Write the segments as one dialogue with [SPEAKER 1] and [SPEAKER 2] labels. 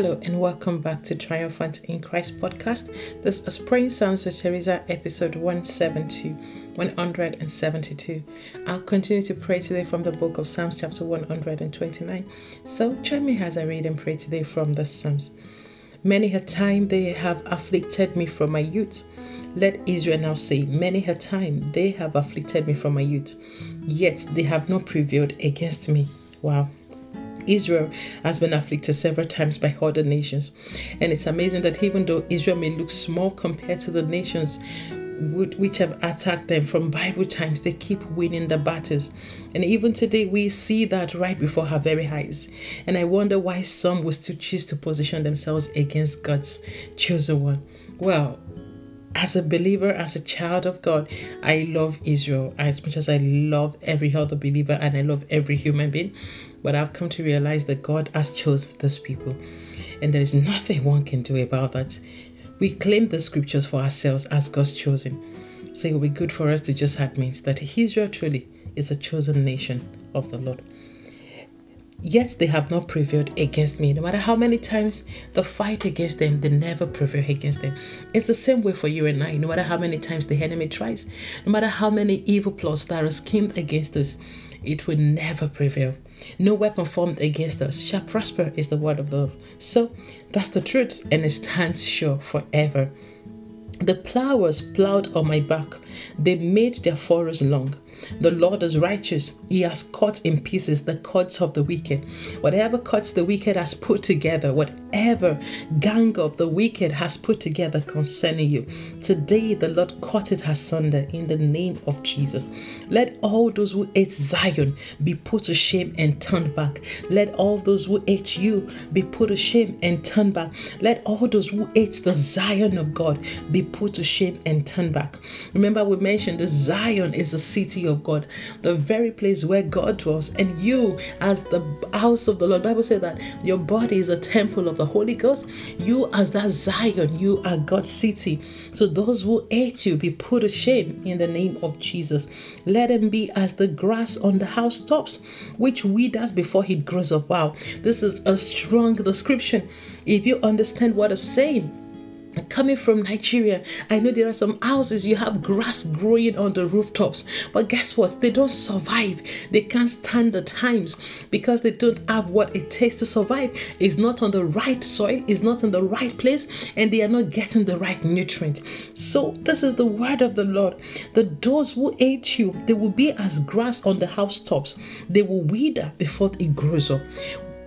[SPEAKER 1] Hello and welcome back to Triumphant in Christ podcast. This is Praying Psalms with Theresa, episode 172. 172. I'll continue to pray today from the book of Psalms, chapter 129. So join me as I read and pray today from the Psalms. Many a time they have afflicted me from my youth. Let Israel now say, Many a time they have afflicted me from my youth, yet they have not prevailed against me. Wow. Israel has been afflicted several times by other nations. And it's amazing that even though Israel may look small compared to the nations which have attacked them from Bible times, they keep winning the battles. And even today, we see that right before our very eyes. And I wonder why some will still choose to position themselves against God's chosen one. Well, as a believer, as a child of God, I love Israel as much as I love every other believer and I love every human being. But I've come to realize that God has chosen those people, and there is nothing one can do about that. We claim the scriptures for ourselves as God's chosen. So it will be good for us to just admit that Israel truly is a chosen nation of the Lord. Yet they have not prevailed against me. No matter how many times the fight against them, they never prevail against them. It's the same way for you and I. No matter how many times the enemy tries, no matter how many evil plots that are schemed against us, it will never prevail. No weapon formed against us shall prosper, is the word of the Lord. So that's the truth, and it stands sure forever. The plowers plowed on my back, they made their furrows long. The Lord is righteous. He has cut in pieces the cords of the wicked. Whatever cuts the wicked has put together, whatever gang of the wicked has put together concerning you. Today the Lord cut it asunder in the name of Jesus. Let all those who hate Zion be put to shame and turn back. Let all those who hate you be put to shame and turn back. Let all those who hate the Zion of God be put to shame and turn back. Remember, we mentioned the Zion is the city of God, the very place where God dwells, and you as the house of the Lord. Bible says that your body is a temple of the Holy Ghost. You as that Zion, you are God's city. So those who hate you be put to shame in the name of Jesus. Let them be as the grass on the housetops, which withers before it grows up. Wow, this is a strong description. If you understand what it's saying, coming from Nigeria, I know there are some houses you have grass growing on the rooftops, but guess what? They don't survive. They can't stand the times because they don't have what it takes to survive. It's not on the right soil, it's not in the right place, and they are not getting the right nutrient. So, this is the word of the Lord. The those who hate you, they will be as grass on the housetops, they will wither before it grows up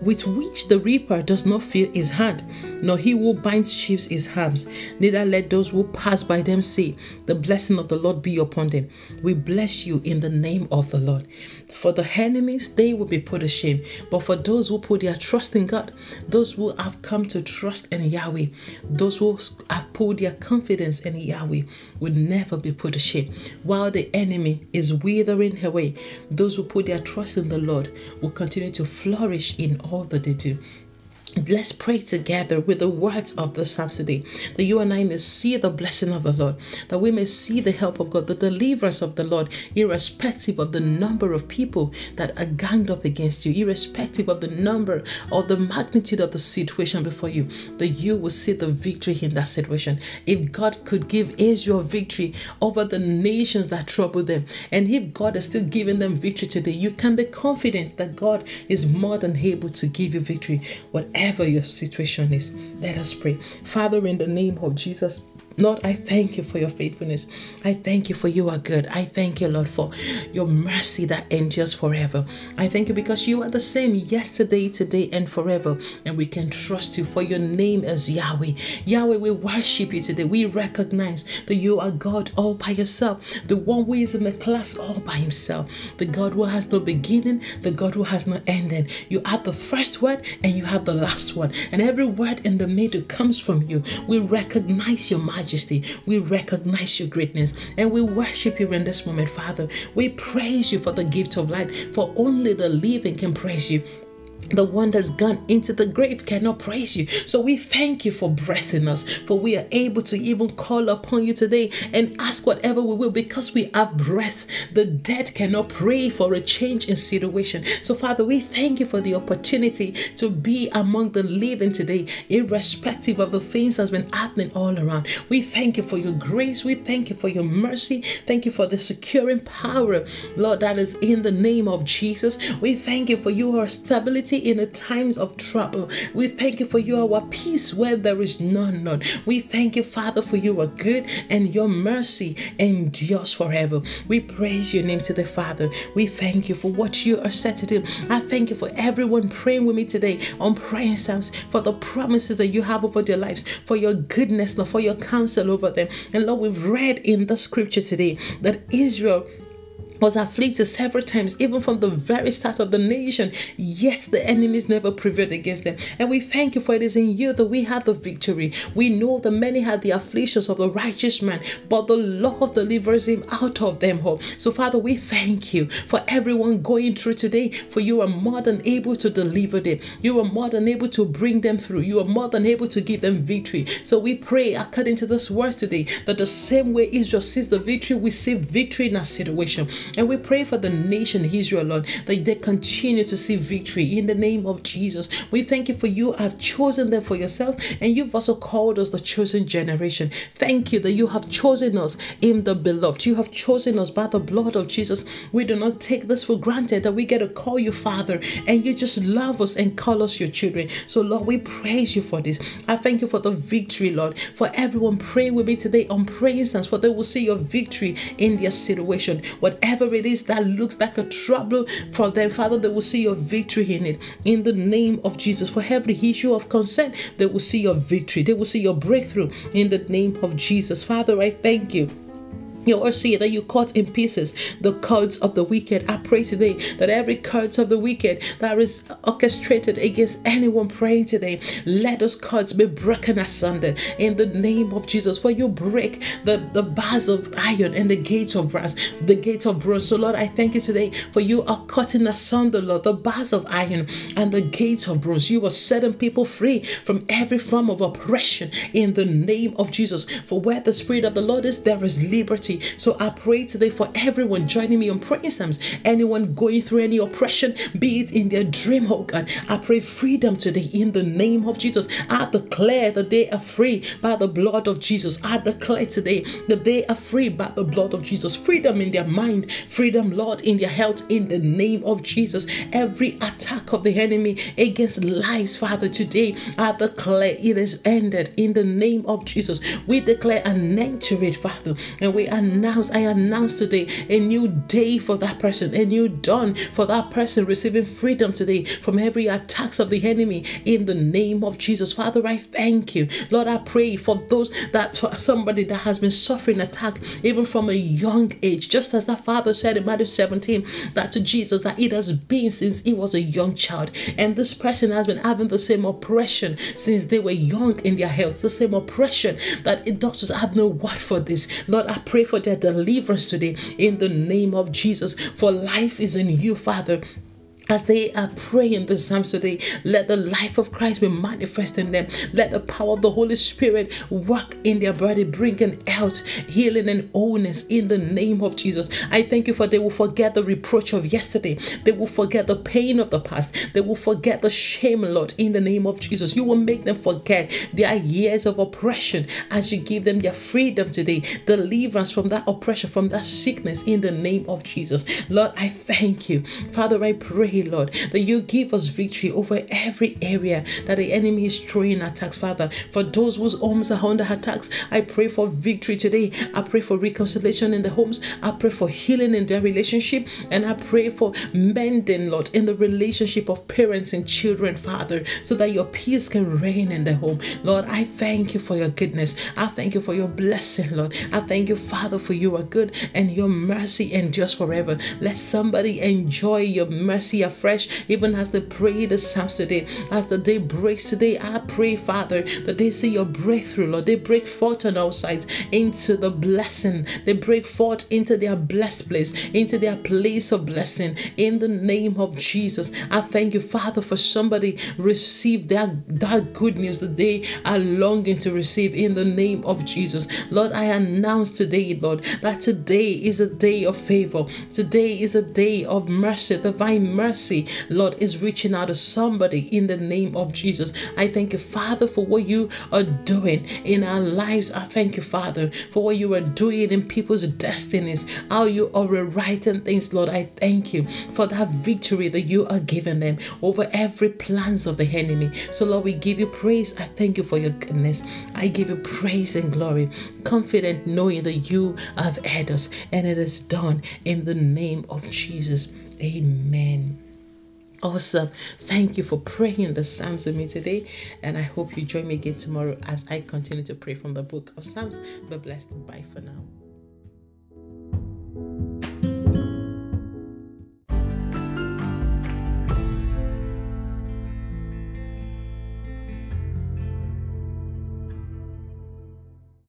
[SPEAKER 1] with which the reaper does not feel his hand, nor he who binds sheaves his hands. Neither let those who pass by them say, The blessing of the Lord be upon them. We bless you in the name of the Lord. For the enemies, they will be put to shame. But for those who put their trust in God, those who have come to trust in Yahweh, those who have put their confidence in Yahweh, will never be put to shame. While the enemy is withering away, those who put their trust in the Lord will continue to flourish in all that they do. Let's pray together with the words of the today that you and I may see the blessing of the Lord, that we may see the help of God, the deliverance of the Lord, irrespective of the number of people that are ganged up against you, irrespective of the number or the magnitude of the situation before you, that you will see the victory in that situation. If God could give Israel victory over the nations that trouble them, and if God is still giving them victory today, you can be confident that God is more than able to give you victory. Whatever whatever your situation is. Let us pray. Father, in the name of Jesus, Lord, I thank you for your faithfulness. I thank you for you are good. I thank you, Lord, for your mercy that endures forever. I thank you because you are the same yesterday, today, and forever. And we can trust you for your name as Yahweh. Yahweh, we worship you today. We recognize that you are God all by yourself, the one who is in the class all by himself, the God who has no beginning, the God who has no ending. You have the first word and you have the last word. And every word in the middle comes from you. We recognize your majesty majesty. We recognize your greatness and we worship you in this moment, Father. We praise you for the gift of life, for only the living can praise you. The one that's gone into the grave cannot praise you. So we thank you for breath in us, for we are able to even call upon you today and ask whatever we will because we have breath. The dead cannot pray for a change in situation. So, Father, we thank you for the opportunity to be among the living today, irrespective of the things that's been happening all around. We thank you for your grace. We thank you for your mercy. Thank you for the securing power, Lord, that is in the name of Jesus. We thank you for your stability in the times of trouble. We thank you for you our peace where there is none, Lord. We thank you, Father, for you are good and your mercy endures forever. We praise your name to the Father. We thank you for what you are set to do. I thank you for everyone praying with me today on praying Psalms for the promises that you have over their lives, for your goodness, Lord, for your counsel over them. And Lord, we've read in the scripture today that Israel was afflicted several times, even from the very start of the nation, yet the enemies never prevailed against them. And we thank you for it is in you that we have the victory. We know that many had the afflictions of the righteous man, but the Lord delivers him out of them all. So, Father, we thank you for everyone going through today, for you are more than able to deliver them. You are more than able to bring them through. You are more than able to give them victory. So we pray according to this words today that the same way Israel sees the victory, we see victory in our situation. And we pray for the nation Israel, Lord, that they continue to see victory in the name of Jesus. We thank you for you have chosen them for yourselves, and you've also called us the chosen generation. Thank you that you have chosen us in the beloved. You have chosen us by the blood of Jesus. We do not take this for granted that we get to call you Father, and you just love us and call us your children. So, Lord, we praise you for this. I thank you for the victory, Lord, for everyone praying with me today on praying for they will see your victory in their situation. Whatever whatever it is that looks like a trouble for them, Father, they will see your victory in it. In the name of Jesus, for every issue of concern, they will see your victory. They will see your breakthrough in the name of Jesus. Father, I thank you. You will see that you cut in pieces the cords of the wicked. I pray today that every cords of the wicked that is orchestrated against anyone praying today, let those cords be broken asunder in the name of Jesus. For you break the, the bars of iron and the gates of brass, the gates of bronze. So, Lord, I thank you today for you are cutting asunder, Lord, the bars of iron and the gates of bronze. You are setting people free from every form of oppression in the name of Jesus. For where the Spirit of the Lord is, there is liberty so I pray today for everyone joining me on praying Psalms, anyone going through any oppression, be it in their dream, oh God. I pray freedom today in the name of Jesus. I declare that they are free by the blood of Jesus. I declare today that they are free by the blood of Jesus. Freedom in their mind, freedom, Lord, in their health, in the name of Jesus. Every attack of the enemy against lives, Father, today I declare it is ended in the name of Jesus. We declare an end to it, Father, and we are announce, I announce today a new day for that person, a new dawn for that person receiving freedom today from every attacks of the enemy in the name of Jesus. Father, I thank you. Lord, I pray for those that for somebody that has been suffering attack even from a young age, just as that father said in Matthew 17 that to Jesus that it has been since he was a young child, and this person has been having the same oppression since they were young in their health, the same oppression that doctors have no word for this. Lord, I pray for their deliverance today in the name of Jesus. For life is in you, Father as they are praying the Psalms today, let the life of Christ be manifest in them. Let the power of the Holy Spirit work in their body, bringing out healing and wholeness in the name of Jesus. I thank you for they will forget the reproach of yesterday. They will forget the pain of the past. They will forget the shame, Lord, in the name of Jesus. You will make them forget their years of oppression as you give them their freedom today, deliverance from that oppression, from that sickness in the name of Jesus. Lord, I thank you. Father, I pray Lord, that you give us victory over every area that the enemy is throwing attacks, Father. For those whose homes are under attacks, I pray for victory today. I pray for reconciliation in the homes. I pray for healing in their relationship. And I pray for mending, Lord, in the relationship of parents and children, Father, so that your peace can reign in the home. Lord, I thank you for your goodness. I thank you for your blessing, Lord. I thank you, Father, for you are good and your mercy endures forever. Let somebody enjoy your mercy see afresh, even as they pray the Psalms today. As the day breaks today, I pray, Father, that they see your breakthrough, Lord. They break forth on all sides into the blessing. They break forth into their blessed place, into their place of blessing. In the name of Jesus, I thank you, Father, for somebody receive that, that good news that they are longing to receive in the name of Jesus. Lord, I announce today, Lord, that today is a day of favor. Today is a day of mercy. Divine mercy, Lord, is reaching out to somebody in the name of Jesus. I thank you, Father, for what you are doing in our lives. I thank you, Father, for what you are doing in people's destinies, how you are rewriting things, Lord. I thank you for that victory that you are giving them over every plans of the enemy. So, Lord, we give you praise. I thank you for your goodness. I give you praise and glory, confident knowing that you have heard us and it is done in the name of Jesus. Amen. Awesome. Thank you for praying the Psalms with me today. And I hope you join me again tomorrow as I continue to pray from the book of Psalms. Be blessed. Bye for now.